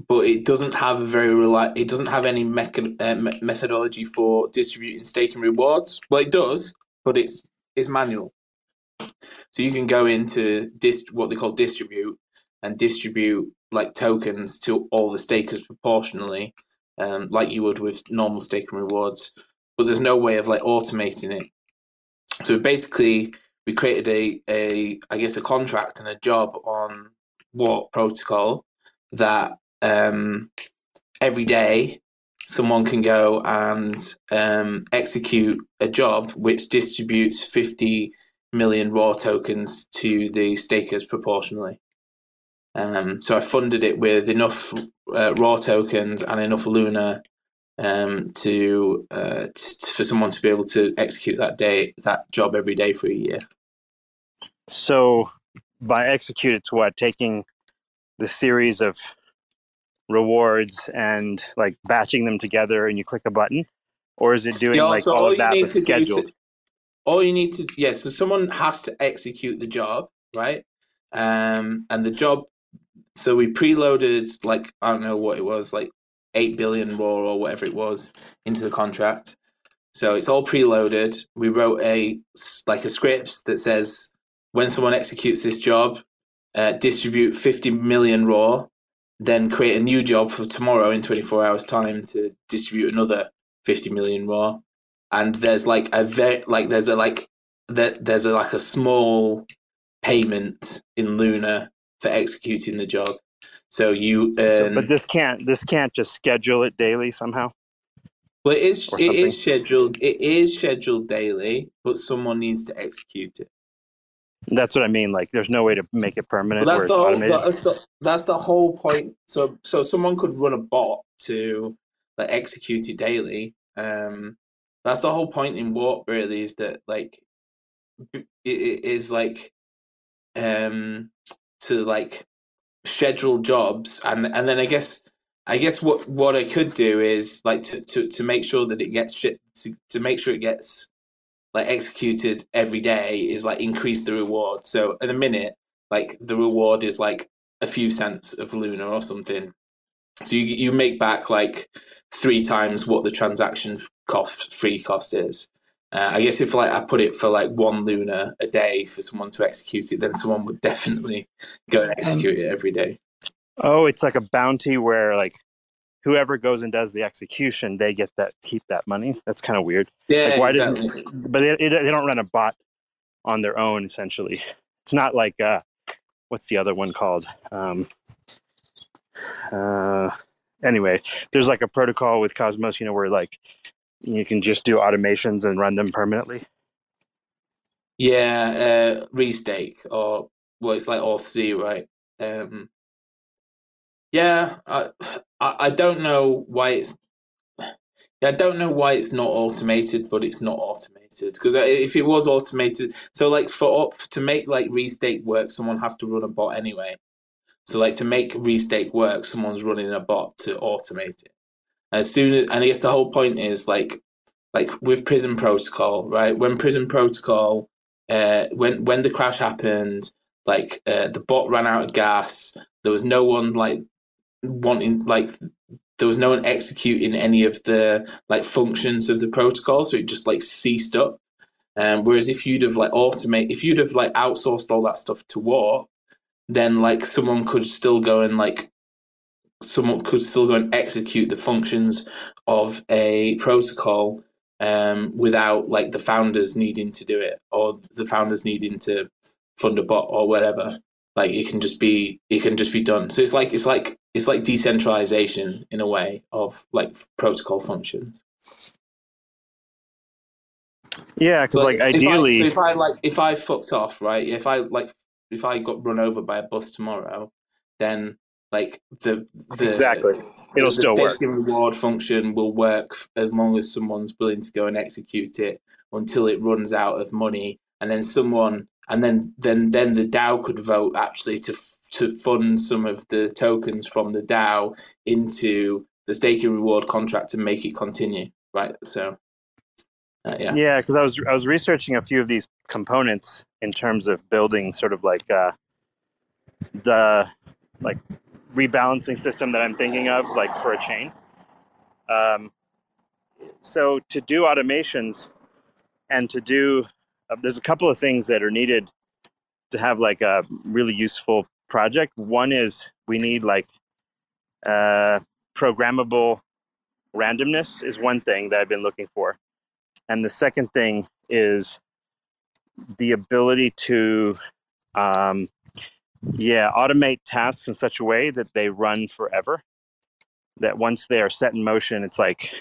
but it doesn't have a very reli- It doesn't have any mecha- uh, me- methodology for distributing staking rewards. Well, it does, but it's it's manual. So you can go into what they call distribute and distribute like tokens to all the stakers proportionally, um, like you would with normal staking rewards but there's no way of like automating it. So basically, we created a, a I guess a contract and a job on Warp Protocol that um, every day someone can go and um, execute a job which distributes 50 million Roar tokens to the stakers proportionally. Um, so I funded it with enough uh, Roar tokens and enough Luna um, to uh, t- for someone to be able to execute that day that job every day for a year. So, by execute, it's what taking the series of rewards and like batching them together, and you click a button, or is it doing Yeah, like so all of that but scheduled? to- all you need to yeah, so someone has to execute the job, right? Um, and the job. So we preloaded like I don't know what it was like eight billion Roar or whatever it was into the contract. So it's all preloaded. We wrote a like a script that says when someone executes this job, uh, distribute 50 million Roar, then create a new job for tomorrow in 24 hours time to distribute another 50 million Roar. And there's like a very like there's a like that there's a like a small payment in Luna for executing the job. So you earn, so, but this can't this can't just schedule it daily somehow. Well, it is it is scheduled it is scheduled daily, but someone needs to execute it. That's what I mean. Like, there's no way to make it permanent. Well, that's, the whole, that's, the, that's the whole point. So, so someone could run a bot to like execute it daily. Um, that's the whole point in warp. Really, is that like it, is like um to like schedule jobs and and then I guess I guess what what I could do is like to to, to make sure that it gets shit to, to make sure it gets like executed every day is like increase the reward. So at the minute, like the reward is like a few cents of Luna or something. So you you make back like three times what the transaction cost free cost is. Uh, I guess if like I put it for like one Luna a day for someone to execute it, then someone would definitely go and execute um, it every day. Oh, it's like a bounty where like whoever goes and does the execution, they get that keep that money. That's kind of weird. Yeah, like, why exactly. Didn't, but they, they don't run a bot on their own. Essentially, it's not like uh, what's the other one called? Um, uh, anyway, there's like a protocol with Cosmos, you know, where like you can just do automations and run them permanently. Yeah, uh, restake or well, it's like Authz, right? Um, yeah, I, I don't know why it's. I don't know why it's not automated, but it's not automated because if it was automated, so like for to make like restake work, someone has to run a bot anyway. So like to make restake work, someone's running a bot to automate it. As soon as, and I guess the whole point is like, like with Prism Protocol, right? When Prism Protocol, uh, when when the crash happened, like uh, the bot ran out of gas. There was no one like wanting like there was no one executing any of the like functions of the protocol, so it just like ceased up. Um, whereas if you'd have like automate, if you'd have like outsourced all that stuff to Warp, then like someone could still go and like someone could still go and execute the functions of a protocol um, without like the founders needing to do it or the founders needing to fund a bot or whatever. Like it can just be it can just be done. So it's like it's like it's like decentralization in a way of like protocol functions. Yeah, because like ideally, if I, so if I like if I fucked off, right? If I like if I got run over by a bus tomorrow, then like the the exactly it'll the still work. reward function will work as long as someone's willing to go and execute it until it runs out of money, and then someone and then then then the DAO could vote actually to to fund some of the tokens from the DAO into the staking reward contract and make it continue. Right. So. Uh, yeah. Yeah, because I was I was researching a few of these components in terms of building sort of like uh, the like rebalancing system that I'm thinking of, like for a chain. Um, so to do automations and to do uh, there's a couple of things that are needed to have like a really useful project. One is we need like uh, programmable randomness is one thing that I've been looking for, and the second thing is the ability to um, yeah automate tasks in such a way that they run forever that once they are set in motion it's like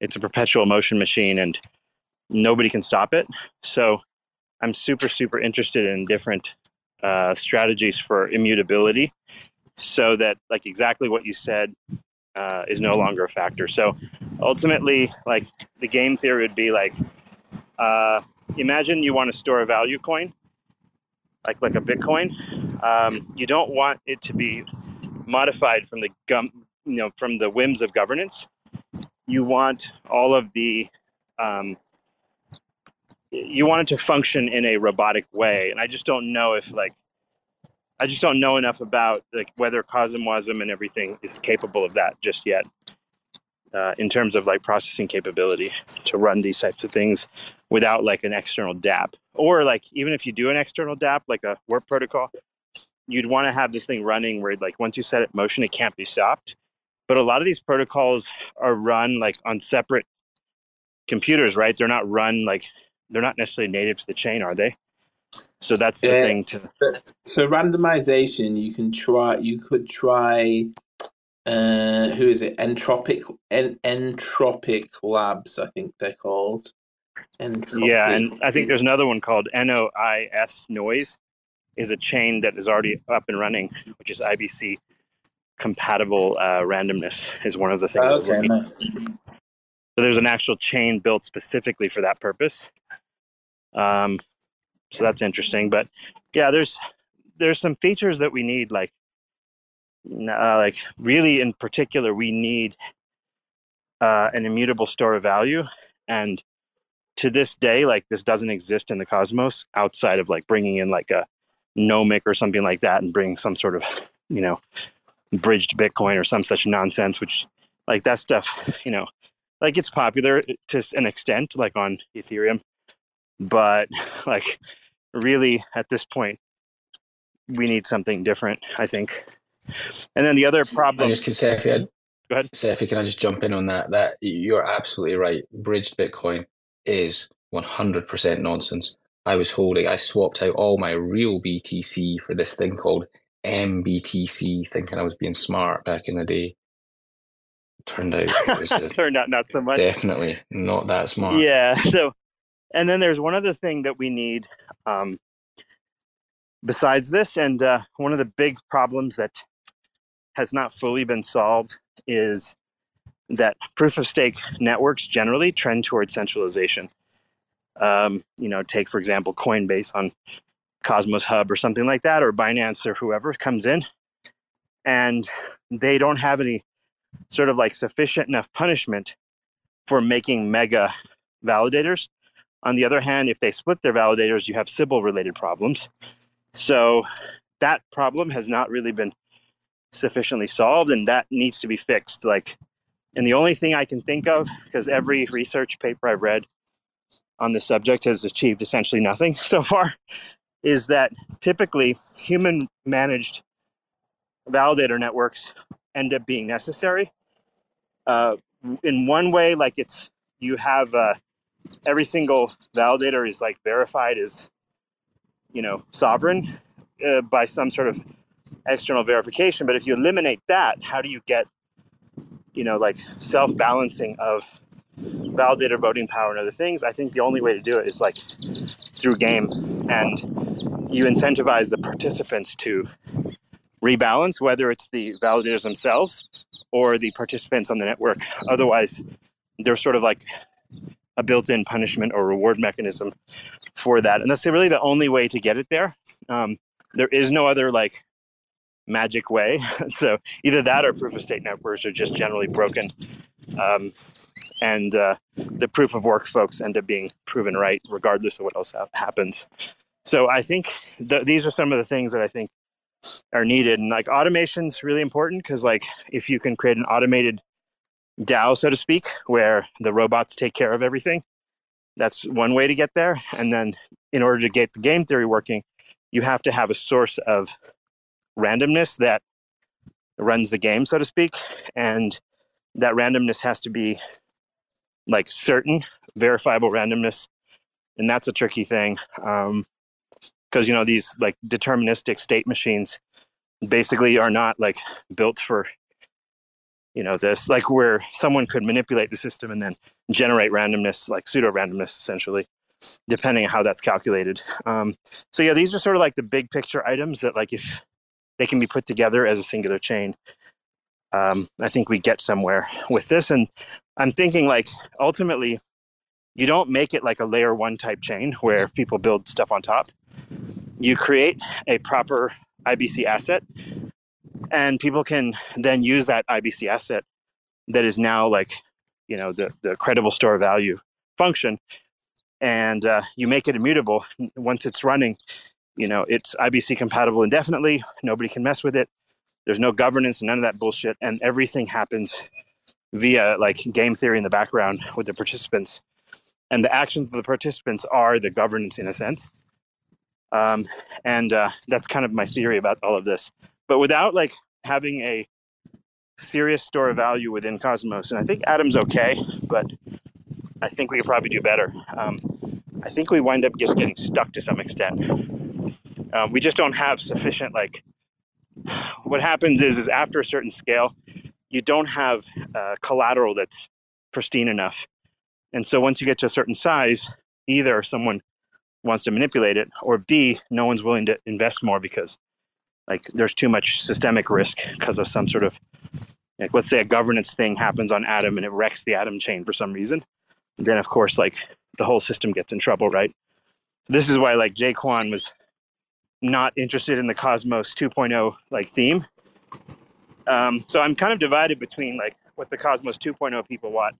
it's a perpetual motion machine and nobody can stop it. So I'm super, super interested in different uh, strategies for immutability so that, like, exactly what you said uh, is no longer a factor. So ultimately, like, the game theory would be like, uh, imagine you want to store a value coin, like like a Bitcoin. Um, you don't want it to be modified from the gum, you know, from the whims of governance. You want all of the um, you want it to function in a robotic way and i just don't know if like i just don't know enough about like whether CosmWasm and everything is capable of that just yet uh, in terms of like processing capability to run these types of things without like an external DAP Or like even if you do an external DAP like a warp protocol, you'd want to have this thing running where like once you set it motion, it can't be stopped. But a lot of these protocols are run like on separate computers, right? They're not run like they're not necessarily native to the chain, are they? So that's the Yeah. thing to So randomization, you can try. You could try. Uh, who is it? Entropic. En- Entropic Labs, I think they're called. Entropic. Yeah, and I think there's another one called NOIS Noise, is a chain that is already up and running, which is IBC compatible uh, randomness is one of the things. Okay, nice. So there's an actual chain built specifically for that purpose. Um, so that's interesting. But yeah, there's there's some features that we need, like uh, like really in particular, we need uh, an immutable store of value, and to this day, like this doesn't exist in the cosmos outside of like bringing in like a nomic or something like that, and bring some sort of you know bridged Bitcoin or some such nonsense, which like that stuff, you know, like it's popular to an extent, like on Ethereum, but like really at this point, we need something different, I think. And then the other I problem, just can say if you Go ahead. Cephii, can I just jump in on that? That you're absolutely right. Bridged Bitcoin is 100% nonsense. I was holding, I swapped out all my real BTC for this thing called MBTC, thinking I was being smart back in the day. Turned out it was uh, turned out not so much. definitely not that smart. Yeah. So, and then there's one other thing that we need um, besides this, and uh, one of the big problems that has not fully been solved is that proof of stake networks generally trend towards centralization. Um, you know, take for example Coinbase on Cosmos Hub or something like that, or Binance or whoever comes in, and they don't have any sort of like sufficient enough punishment for making mega validators. On the other hand, if they split their validators, you have Sybil related problems. So that problem has not really been sufficiently solved, and that needs to be fixed. Like, and the only thing I can think of, because every research paper I've read on the subject has achieved essentially nothing so far, is that typically human managed validator networks end up being necessary. Uh, in one way, like it's you have uh, every single validator is like verified as you know sovereign uh, by some sort of external verification. But if you eliminate that, how do you get you know like self balancing of validator voting power and other things? I think the only way to do it is like through game, and you incentivize the participants to rebalance, whether it's the validators themselves or the participants on the network. Otherwise, they're sort of like a built-in punishment or reward mechanism for that, and that's really the only way to get it there. Um, there is no other like magic way. so either that or proof of stake networks are just generally broken, um, and uh, the proof of work folks end up being proven right regardless of what else ha- happens. So I think th- these are some of the things that I think are needed, and like automation's really important because like if you can create an automated DAO, so to speak, where the robots take care of everything. That's one way to get there. And then, in order to get the game theory working, you have to have a source of randomness that runs the game, so to speak. And that randomness has to be like certain, verifiable randomness. And that's a tricky thing. Um, because you know these like deterministic state machines basically are not like built for you know this like where someone could manipulate the system and then generate randomness like pseudo randomness essentially depending on how that's calculated. Um, so yeah these are sort of like the big picture items that like if they can be put together as a singular chain um, i think we get somewhere with this. And i'm thinking like ultimately you don't make it like a layer one type chain where people build stuff on top. You create a proper ibc asset and people can then use that IBC asset that is now like you know the the credible store value function, and uh, you make it immutable once it's running. You know it's IBC compatible indefinitely. Nobody can mess with it. There's no governance, and none of that bullshit, and everything happens via like game theory in the background with the participants, and the actions of the participants are the governance in a sense. Um, and uh, that's kind of my theory about all of this. But without like having a serious store of value within Cosmos, and I think Atom's okay, but I think we could probably do better. Um, I think we wind up just getting stuck to some extent. Um, we just don't have sufficient like. What happens is, is after a certain scale, you don't have uh, collateral that's pristine enough, and so once you get to a certain size, either someone wants to manipulate it, or B, no one's willing to invest more because like there's too much systemic risk because of some sort of like let's say a governance thing happens on Atom and it wrecks the Atom chain for some reason. Then of course like the whole system gets in trouble, right? This is why like Jae Kwon was not interested in the Cosmos 2.0 like theme. Um, so I'm kind of divided between like what the Cosmos 2.0 people want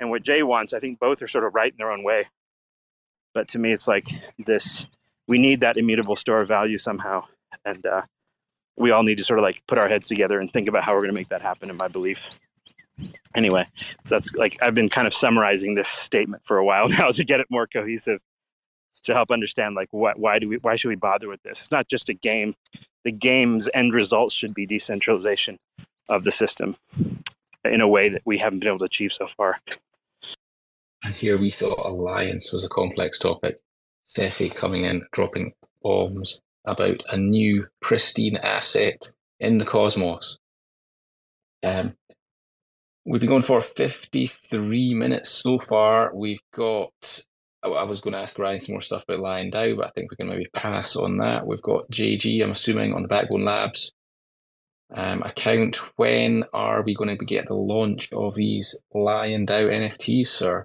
and what Jae wants. I think both are sort of right in their own way. But to me, it's like this: we need that immutable store of value somehow, and uh, we all need to sort of like put our heads together and think about how we're going to make that happen. In my belief. Anyway, so that's like I've been kind of summarizing this statement for a while now to get it more cohesive to help understand like what why do we why should we bother with this? It's not just a game. The game's end result should be decentralization of the system in a way that we haven't been able to achieve so far. And here we thought alliance was a complex topic. Cephii coming in, dropping bombs about a new pristine asset in the cosmos. Um, we've been going for 53 minutes so far. We've got, I was going to ask Ryan some more stuff about Lion DAO, but I think we can maybe pass on that. We've got JG, I'm assuming, on the Backbone Labs um, account. When are we going to get the launch of these Lion DAO NFTs, sir?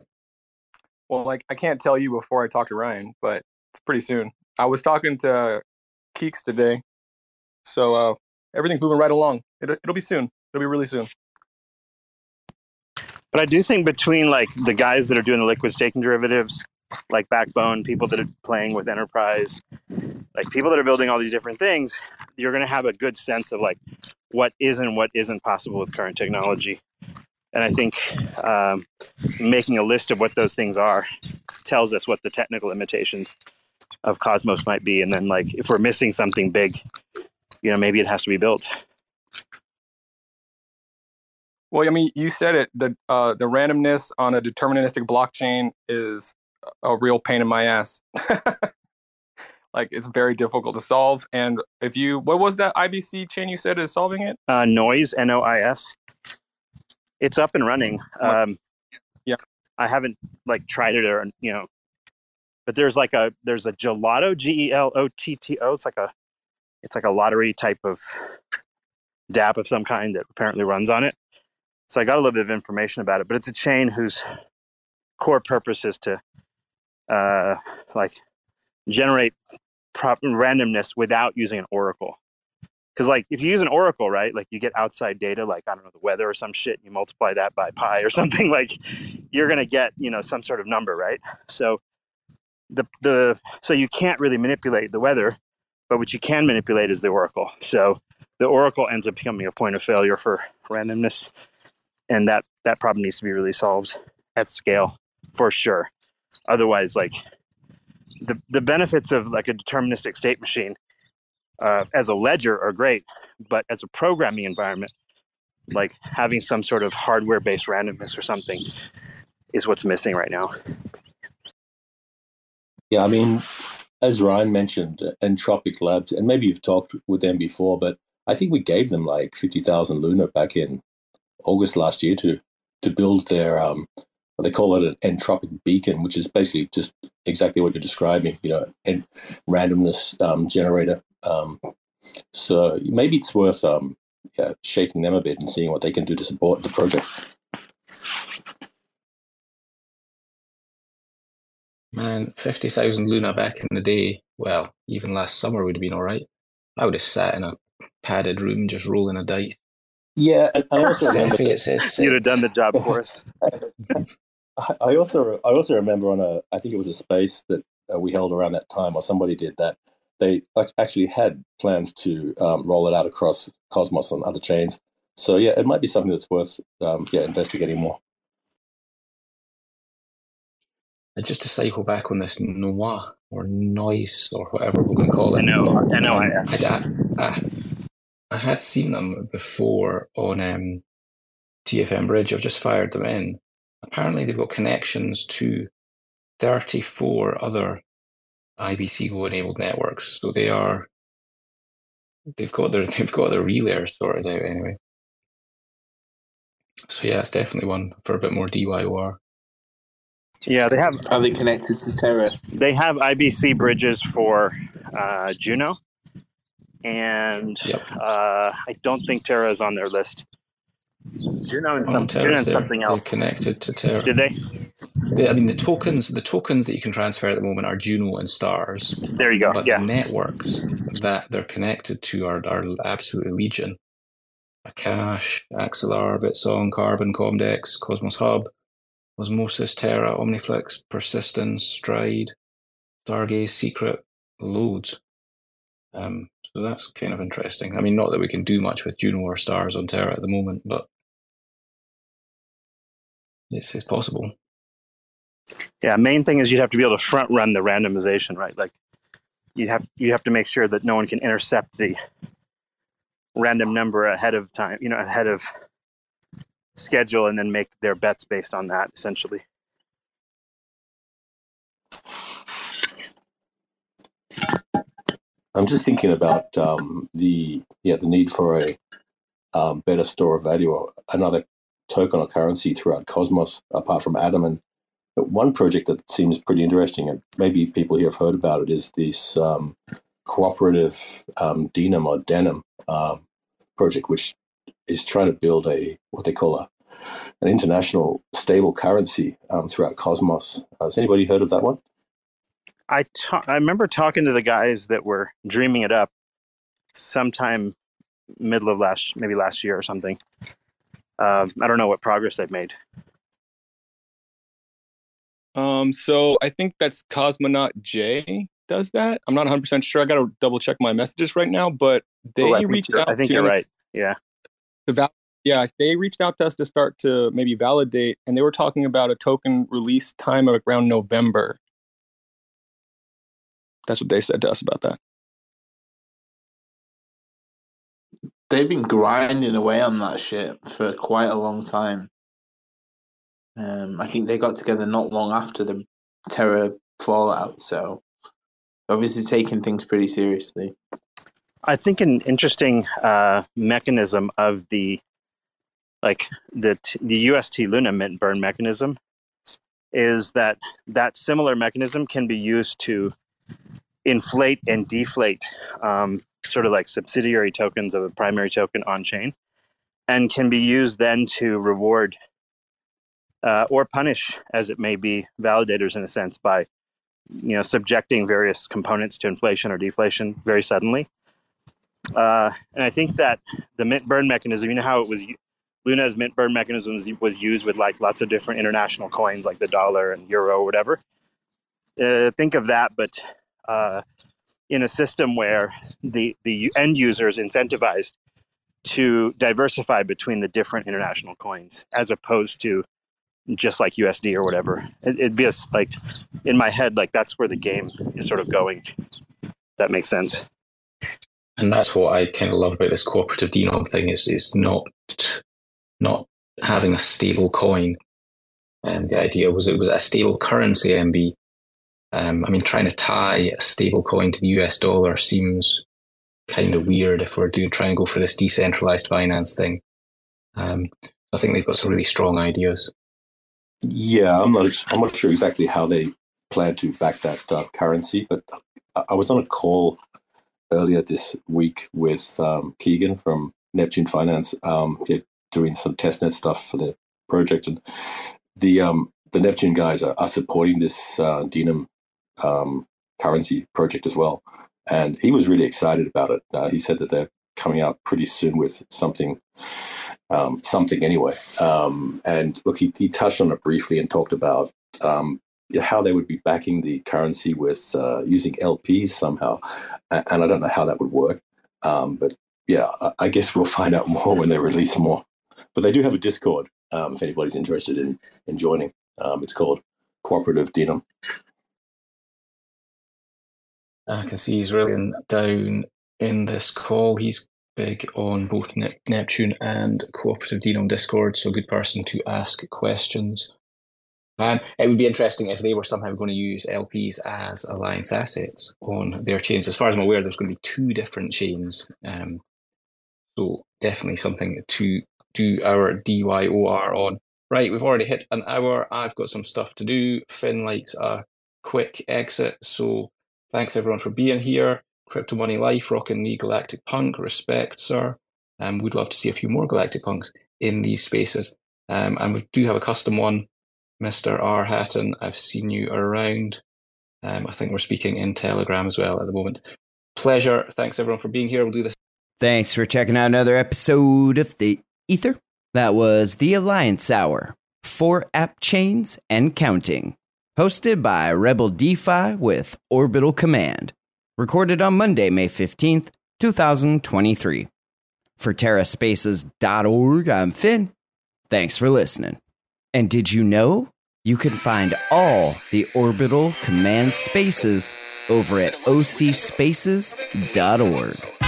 Well, like I can't tell you before I talk to Ryan, but it's pretty soon. I was talking to Keeks today, so uh, everything's moving right along. It, it'll be soon. It'll be really soon. But I do think between like the guys that are doing the liquid staking derivatives, like Backbone, people that are playing with Enterprise, like people that are building all these different things, you're going to have a good sense of like what is and what isn't possible with current technology. And I think um, making a list of what those things are tells us what the technical limitations of Cosmos might be. And then, like, if we're missing something big, you know, maybe it has to be built. Well, I mean, you said it. The uh, the randomness on a deterministic blockchain is a real pain in my ass. like it's very difficult to solve. And if you, what was that IBC chain you said is solving it? Uh, noise, N O I S it's up and running. Um, yeah, I haven't like tried it or you know, but there's like a there's a Gelotto G E L O T T O. It's like a it's like a lottery type of dap of some kind that apparently runs on it. So I got a little bit of information about it, but it's a chain whose core purpose is to uh, like generate prop- randomness without using an oracle because like if you use an oracle right like you get outside data like i don't know the weather or some shit you multiply that by pi or something like you're to get you know some sort of number right so the the so you can't really manipulate the weather but what you can manipulate is the oracle so the oracle ends up becoming a point of failure for randomness and that that problem needs to be really solved at scale for sure otherwise like the the benefits of like a deterministic state machine uh, as a ledger are great, but as a programming environment, like having some sort of hardware based randomness or something is what's missing right now. Yeah, I mean, as Ryan mentioned, Entropic Labs, and maybe you've talked with them before, but I think we gave them like 50,000 Luna back in August last year to to build their um, they call it an entropic beacon, which is basically just exactly what you're describing, you know, and randomness um, generator. Um, so maybe it's worth um, yeah, shaking them a bit and seeing what they can do to support the project. Man, 50,000 Luna back in the day, well, even last summer would have been all right. I would have sat in a padded room just rolling a dice. Yeah, and I also Cephii, it says You'd have done the job for us. I also I also remember on a I think it was a space that uh, we held around that time, or somebody did that. They actually had plans to um, roll it out across Cosmos on other chains. So yeah, it might be something that's worth um, yeah investigating more. And just to cycle back on this noir or noise or whatever we're going to call it. No, Um, NOIS. I, I, I had seen them before on um, TFM Bridge. I've just fired them in. Apparently, they've got connections to 34 other IBC Go enabled networks. So they are they've got their they've got their relayers sorted out anyway. So yeah, it's definitely one for a bit more DYOR. Yeah, they have Are they connected to Terra? they have IBC bridges for uh, Juno, and Yep. uh, I don't think Terra is on their list. Juno and some Terra's Juno and something They're else. connected to Terra. Did they? The- I mean, the tokens the tokens that you can transfer at the moment are Juno and Stars. There you go. But Yeah. the networks that they're connected to are, are absolutely legion. Akash, Axelar, Bitsong, Carbon, Comdex, Cosmos Hub, Osmosis, Terra, Omniflix, Persistence, Stride, Stargaze, Secret, loads. Um, so that's kind of interesting. I mean, not that we can do much with Juno or Stars on Terra at the moment, but it's, it's possible. Yeah, main thing is you'd have to be able to front run the randomization, right? Like you have you have to make sure that no one can intercept the random number ahead of time, you know, ahead of schedule and then make their bets based on that essentially. I'm just thinking about um, the yeah the need for a um, better store of value or another token or currency throughout Cosmos apart from Atom. And one project that seems pretty interesting, and maybe people here have heard about it, is this um, cooperative um, Denim or Denim um, project, which is trying to build a what they call a an international stable currency um, throughout Cosmos. Uh, has anybody heard of that one? I ta- I remember talking to the guys that were dreaming it up sometime middle of last maybe last year or something. Um, I don't know what progress they've made. Um, so I think that's Cosmonaut J does that. I'm not 100 percent sure. I got to double check my messages right now, but they Oh, I think reached you're- out. I think to you're right. Yeah. To val- yeah, they reached out to us to start to maybe validate, and they were talking about a token release time of around November. That's what they said to us about that. They've been grinding away on that shit for quite a long time. Um, I think they got together not long after the Terra fallout, so obviously taking things pretty seriously. I think an interesting uh, mechanism of the like the the UST Luna mint burn mechanism is that that similar mechanism can be used to inflate and deflate um, sort of like subsidiary tokens of a primary token on chain and can be used then to reward uh, or punish as it may be validators in a sense by you know subjecting various components to inflation or deflation very suddenly uh, and I think that the mint burn mechanism, you know how it was, Luna's mint burn mechanism was, used with like lots of different international coins, like the dollar and euro or whatever. Uh, think of that, but uh, in a system where the the end user is incentivized to diversify between the different international coins, as opposed to just like USD or whatever. It, it'd be a like in my head, like that's where the game is sort of going. That makes sense. And that's what I kind of love about this cooperative denom thing is is not not having a stable coin. And the idea was it was a stable currency MB. Um, I mean, trying to tie a stable coin to the US dollar seems kind of weird if we're doing trying to go for this decentralized finance thing. Um, I think they've got some really strong ideas. Yeah, I'm not. I'm not sure exactly how they plan to back that uh, currency, but I was on a call earlier this week with um, Keegan from Neptune Finance. Um, they're doing some testnet stuff for the project, and the um, the Neptune guys are, are supporting this uh, Denim um, currency project as well. And he was really excited about it. Uh, he said that they're coming out pretty soon with something, um, something anyway. Um, and look, he, he touched on it briefly and talked about um, how they would be backing the currency with uh, using LPs somehow. And I don't know how that would work, um, but yeah, I, guess we'll find out more when they release more. But they do have a Discord um, if anybody's interested in, in joining. Um, it's called Cooperative Denim. I can see he's really down in this call. He's big on both ne- Neptune and Cooperative Denim Discord, so good person to ask questions. And it would be interesting if they were somehow going to use LPs as alliance assets on their chains. As far as I'm aware, there's going to be two different chains. Um, so definitely something to do our DYOR on. Right, we've already hit an hour. I've got some stuff to do. Finn likes a quick exit. So thanks everyone for being here. Crypto Money Life, rocking the Galactic Punk. Respect, sir. Um, we'd love to see a few more Galactic Punks in these spaces. Um, and we do have a custom one, Mr. R. Hatton. I've seen you around. Um, I think we're speaking in Telegram as well at the moment. Pleasure. Thanks everyone for being here. We'll do this. Thanks for checking out another episode of the Ether. That was the Alliance Hour, four app chains and counting. Hosted by Rebel DeFi with Orbital Command. Recorded on Monday, May 15th, 2023. For TerraSpaces.org, I'm Finn. Thanks for listening. And did you know you can find all the Orbital Command spaces over at ocspaces.org?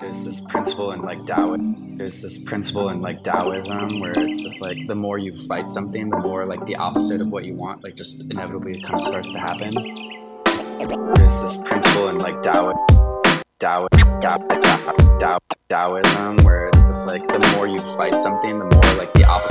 There's this principle in like Taoism. There's this principle in like Taoism where it's like the more you fight something, the more like the opposite of what you want, like just inevitably kind of starts to happen. There's this principle in like Taoism. Tao, Tao, Tao, Taoism, where it's like the more you fight something, the more like the opposite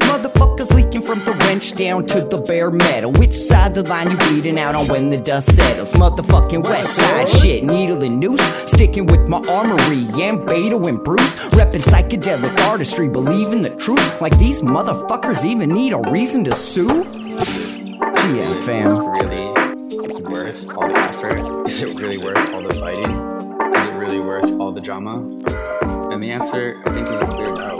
Motherfuckers leaking from the wrench down to the bare metal. Which side the line you bleeding out on when the dust settles? Motherfucking west side shit, needle and noose. Sticking with my armory, Beto and Bruce. Repping psychedelic artistry, believing the truth. Like these motherfuckers even need a reason to sue? GM fam. really worth all the effort? Is it really worth all the fighting? Is it really worth all the drama? And the answer, I think, is a clear no.